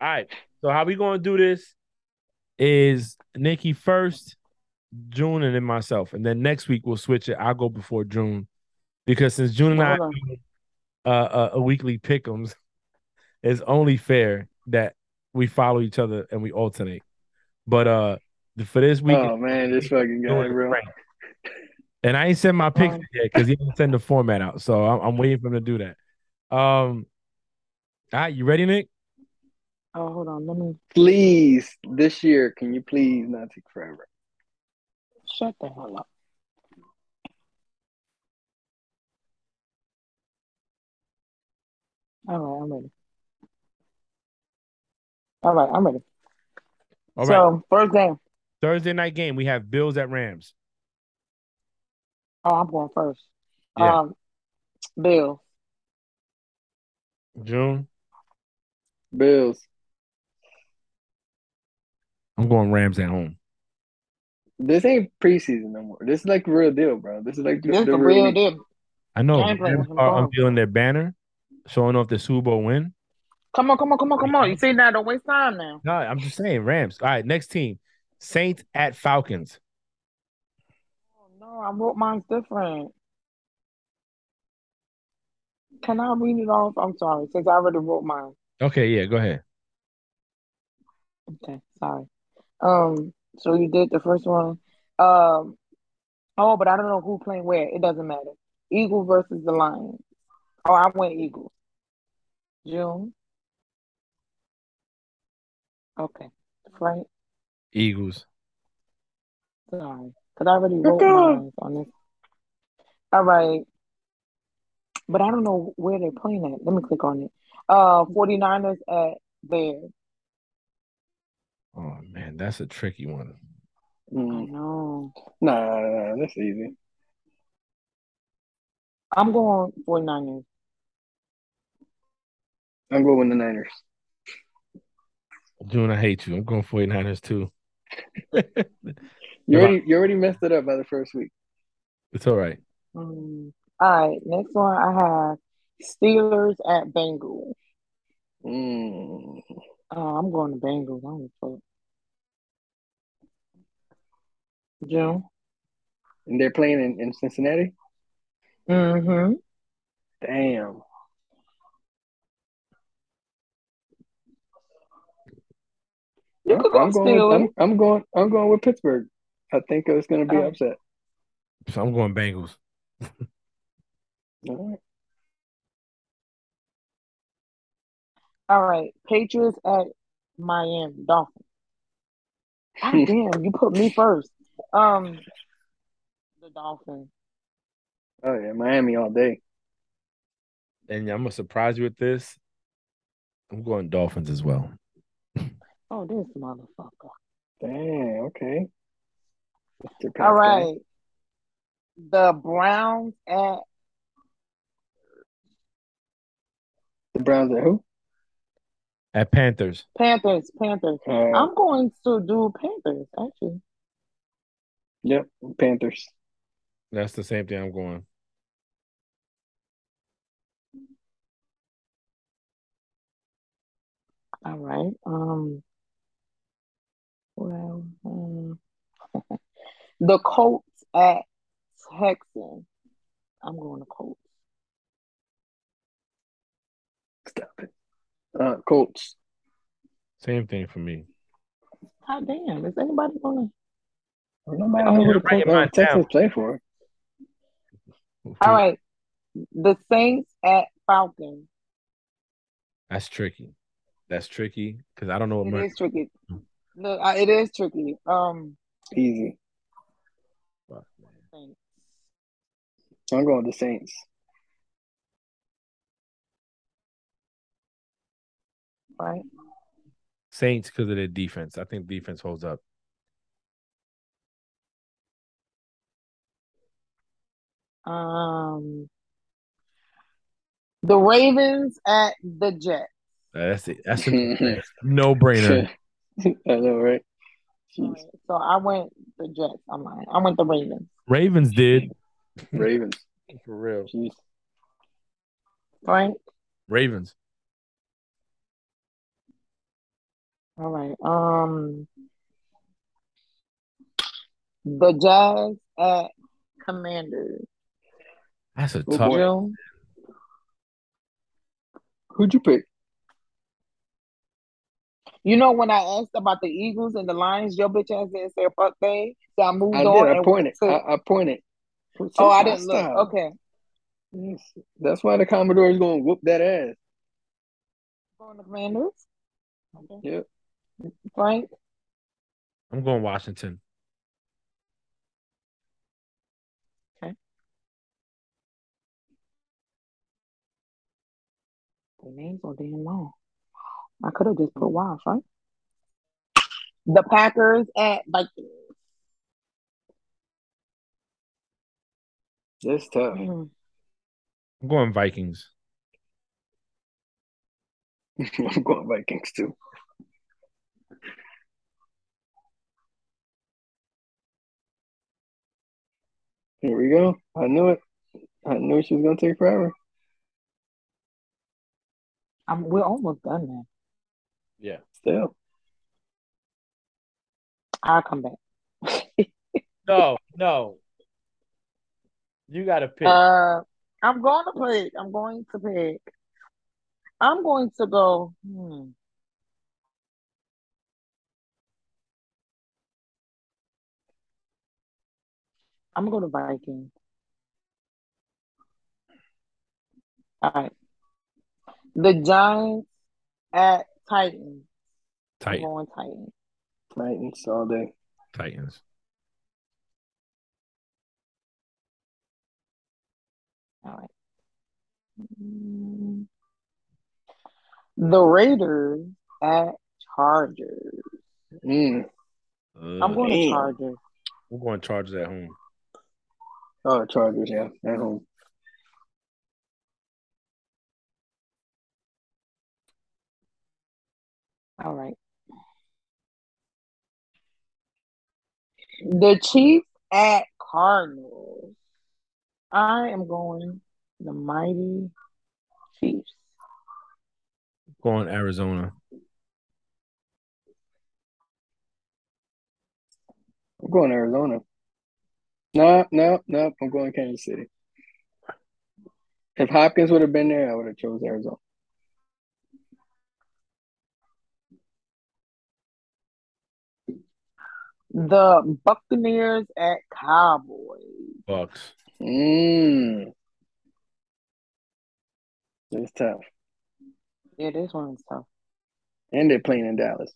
All right. So how we gonna do this is Nikki first, June, and then myself, and then next week we'll switch it. I'll go before June because since June and I uh, uh, a weekly pickums, it's only fair that we follow each other and we alternate. But uh for this week, oh man, this fucking guy, bro. And I ain't sent my picks um, yet because he didn't send the format out, so I'm, I'm, waiting for him to do that. Um, all right, you ready, Nick? Oh, hold on, let me. Please, this year, can you please not take forever? Shut the hell up. All right, I'm ready. All right, I'm ready. All so, right. first game. Thursday night game. We have Bills at Rams. Oh, I'm going first. Yeah. Um, Bills. June. Bills. I'm going Rams at home. This ain't preseason no more. This is like the real deal, bro. This is like the, this the real, real deal. I know. I'm feeling their banner, showing off the Super Bowl win. Come on, come on, come on, come on. You see now, don't waste time now. No, I'm just saying Rams. All right, next team. Saints at Falcons. Oh, no, I wrote mine's different. Can I read it off? I'm sorry, since I already wrote mine. Okay, yeah, go ahead. Okay, sorry. Um, so you did the first one. Um, oh, but I don't know who playing where. It doesn't matter. Eagle versus the Lions. Oh, I went Eagles. June. Okay. Frank? Eagles. Sorry. Because I already wrote mine on this. All right. But I don't know where they're playing at. Let me click on it. Uh 49ers at Bears. Oh man, that's a tricky one. Mm. I know. Nah, nah, nah, that's easy. I'm going 49ers. I'm going with the Niners. June, I hate you. I'm going 49ers too. you already you already messed it up by the first week. It's all right. Um, all right, next one I have Steelers at Bengals. Mm. Uh, I'm going to Bengals. I don't fuck. June. and they're playing in, in Cincinnati. Mm-hmm. Damn. You I'm, could go I'm going. With, I'm, I'm going. I'm going with Pittsburgh. I think it's going to be Oh. upset. So I'm going Bengals. All right. All right. Patriots at Miami Dolphins. God damn, you put me first. Um, the Dolphins. Oh yeah, Miami all day. And I'm gonna surprise you with this. I'm going Dolphins as well. Oh, this motherfucker. Damn. Okay. Mr. All Pascal. right. The Browns at The Browns at who? At Panthers. Panthers. Panthers. Uh, I'm going to do Panthers, actually. yep. Panthers. That's the same thing I'm going. All right. Um. Well, um, the Colts at Texans. I'm going to Colts. Stop it. Uh, Colts. Same thing for me. God damn, is anybody gonna? Nobody Oh, knows who you're the writing uh, Texans play for. All right. The Saints at Falcons. That's tricky. That's tricky because I don't know what It Mer- is tricky. No, uh, it is tricky. Um, Easy. Fuck, I'm going with the Saints. Right? Saints because of their defense. I think defense holds up. Um, the Ravens at the Jets. That's it. That's a no brainer. I know, right? Jeez. So I went the Jets. I'm lying. I went the Ravens. Ravens did Ravens. for real. Jeez. Right. Ravens. All right. Um, the Jags at Commanders. That's a tough. boy. Jill, Who'd you pick? You know when I asked about the Eagles and the Lions, your bitch ass didn't say fuck they. So I moved I on did. I pointed. went I. I pointed. oh, I didn't look. Hostile. Okay. That's why the Commodore is going to whoop that ass. Going to Commanders. Okay. Yep. Frank. I'm going Washington. Okay. The names are damn long. I could have just put Wash, right? The Packers at Vikings. That's tough. Mm. I'm going Vikings. I'm going Vikings too. Here we go. I knew it. I knew she was going to take forever. I'm, we're almost done now. Yeah. Still. I'll come back. No, no. You got to pick. Uh, I'm going to pick. I'm going to pick. I'm going to go. Hmm. I'm gonna go to Vikings. All right. The Giants at Titans. I'm Titan, going Titans. Titans all day. Titans. All right. The Raiders at Chargers. Mm. I'm going to Damn. Chargers. We're going Chargers at home. Oh, Chargers, yeah. At home. All right. The Chiefs at Cardinals. I am going the mighty Chiefs. Going Arizona. I'm going Arizona. No, no, no. I'm going to Kansas City. If Hopkins would have been there, I would have chose Arizona. The Buccaneers at Cowboys. Bucks. Mm. It's tough. Yeah, this one's tough. And they're playing in Dallas.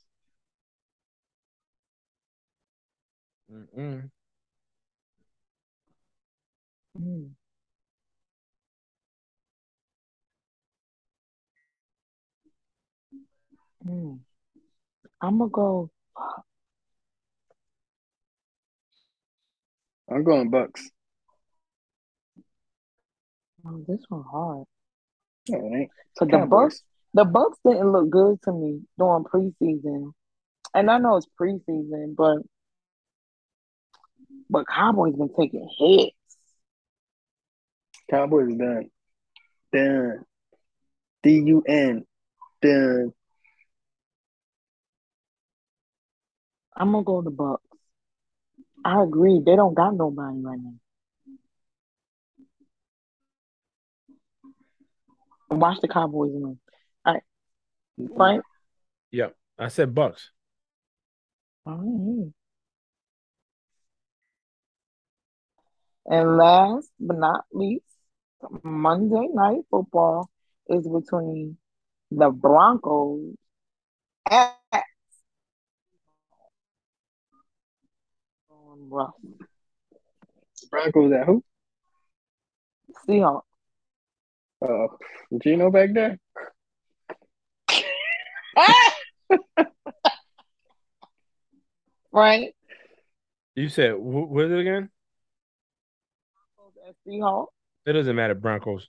Mm-mm. Mm. Mm. I'm gonna go. I'm going Bucks. Oh, this one hard. Yeah, ain't. So the Bucks, the Bucks didn't look good to me during preseason, and I know it's preseason, but but Cowboys been taking hits. Cowboys done. Done. D U N. Done. I'm gonna go the Bucks. I agree. They don't got nobody right now. Watch the Cowboys win. All right, Frank. Yep. I said Bucks. All right. And last but not least, Monday night football is between the Broncos at Russ. Broncos at who? Seahawks. Uh, Geno back there. right? You said wh- what is it again? At Seahawks. It doesn't matter. Broncos.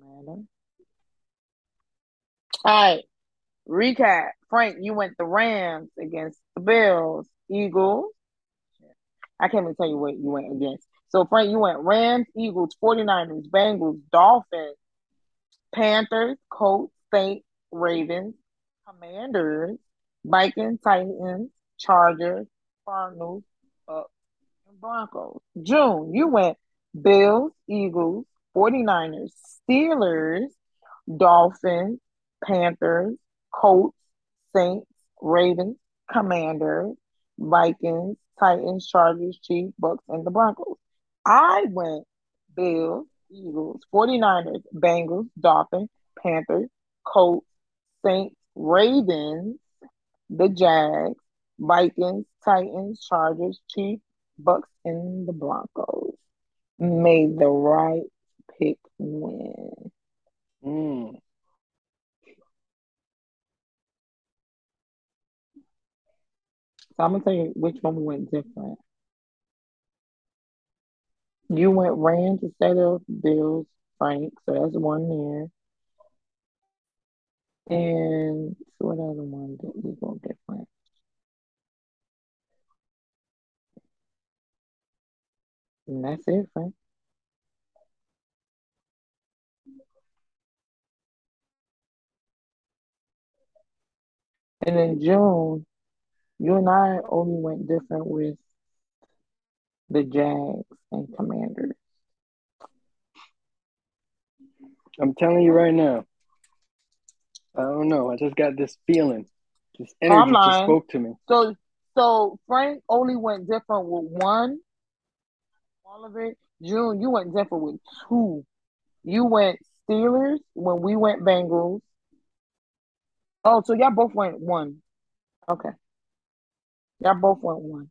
Matter. All right. Recap. Frank, you went the Rams against the Bills, Eagles. I can't even tell you what you went against. So, Frank, you went Rams, Eagles, 49ers, Bengals, Dolphins, Panthers, Colts, Saints, Ravens, Commanders, Vikings, Titans, Chargers, Cardinals, Bucks, Broncos. June, you went Bills, Eagles, 49ers, Steelers, Dolphins, Panthers, Colts, Saints, Ravens, Commanders, Vikings, Titans, Chargers, Chiefs, Bucks, and the Broncos. I went Bills, Eagles, 49ers, Bengals, Dolphins, Panthers, Colts, Saints, Ravens, the Jags, Vikings, Titans, Chargers, Chiefs, Bucks, and the Broncos. Made the right pick win. Mm. So I'm gonna tell you which one went different. You went Rams instead of Bills, Frank. So that's one there. And so what other one did we go different? And that's it, Frank. And in June, you and I only went different with the Jags and Commanders. I'm telling you right now. I don't know. I just got this feeling. This energy just spoke to me. So so Frank only went different with one. All of it. June, you went different with two. You went Steelers when we went Bengals. Oh, so y'all both went one. Okay. Y'all both went one.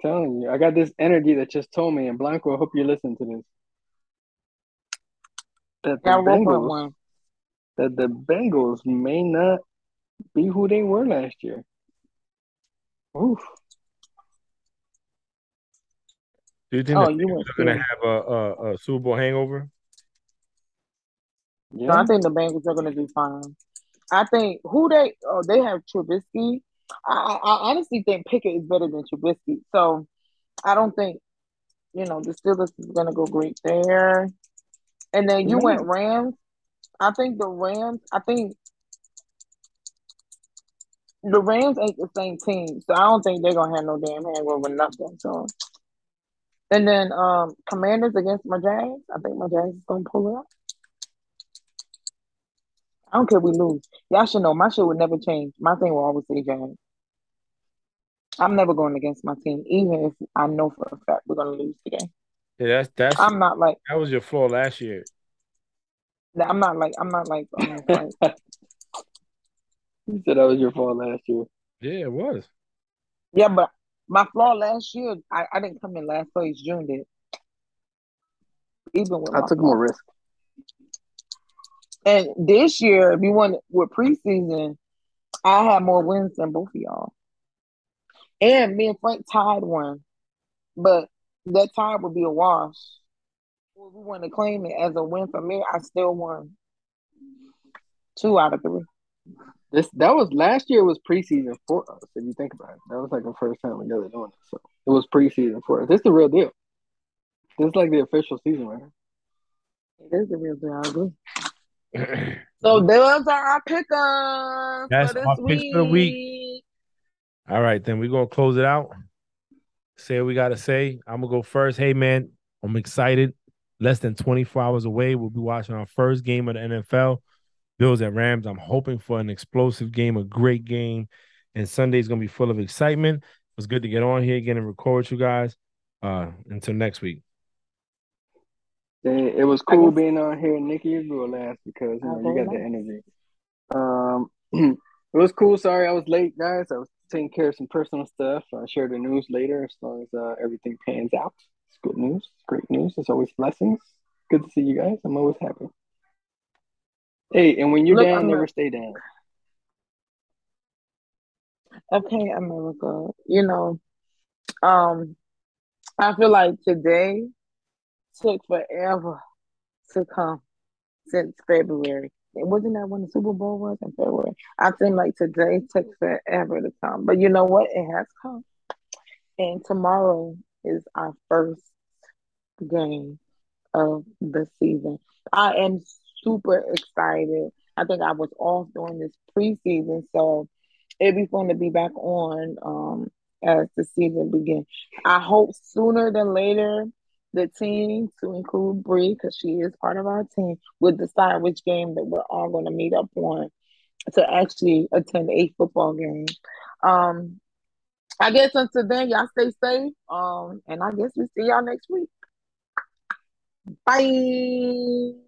telling you, I got this energy that just told me. And Blanco, I hope you listen to this. That the Y'all Bengals, one. that the Bengals may not be who they were last year. Oof. Do you think Oh, you are gonna have a, a, a Super Bowl hangover? So Yeah. I think the Bengals are gonna do fine. I think who they oh they have Trubisky. I, I I honestly think Pickett is better than Trubisky. So I don't think you know the Steelers is gonna go great there. And then you went mm-hmm. Rams. I think the Rams. I think the Rams ain't the same team, so I don't think they're gonna have no damn hangover nothing. So, and then um, Commanders against my Jags. I think my Jags is gonna pull it up. I don't care if we lose. Y'all should know my shit would never change. My thing will always say Jags. I'm never going against my team, even if I know for a fact we're gonna lose today. Yeah, that's that's. I'm not like that was your flaw last year. I'm not like I'm not like. Um, like you said that was your fault last year. Yeah, it was. Yeah, but my flaw last year, I, I didn't come in last place. June did. Even with I took flaw. more risk. And this year, if you want with preseason, I had more wins than both of y'all. And me and Frank tied one, but that tie would be a wash. If we want to claim it as a win for me, I still won two out of three. This that was last year was preseason for us. If you think about it, that was like the first time we together doing it. So it was preseason for us. This is the real deal. This is like the official season right It is the real deal. I agree. so those are our pickers. That's our picks for the week. All right, then we're gonna close it out. Say what we gotta say. I'm gonna go first. Hey man, I'm excited. Less than 24 hours away. We'll be watching our first game of the NFL. Bills at Rams. I'm hoping for an explosive game, a great game. And Sunday's gonna be full of excitement. It was good to get on here again and record with you guys. Uh until next week. It was cool being on here. Nikki, you go last because you know you got the energy. Um, it was cool. Sorry I was late, guys. I was taking care of some personal stuff. I'll share the news later as long as uh, everything pans out. It's good news. Great news. It's always blessings. Good to see you guys. I'm always happy. Hey, and when you're Look, down, I'm never a... stay down. Okay, America. You know, um, I feel like today took forever to come since February. It wasn't that when the Super Bowl was in February. I think like today took forever to come. But you know what? It has come. And tomorrow is our first game of the season. I am super excited. I think I was off during this preseason, so it'd be fun to be back on um, as the season begins. I hope sooner than later the team, to include Bree, because she is part of our team, will decide which game that we're all going to meet up on to actually attend a football game. Um, I guess until then, y'all stay safe. Um, and I guess we see y'all next week. Bye.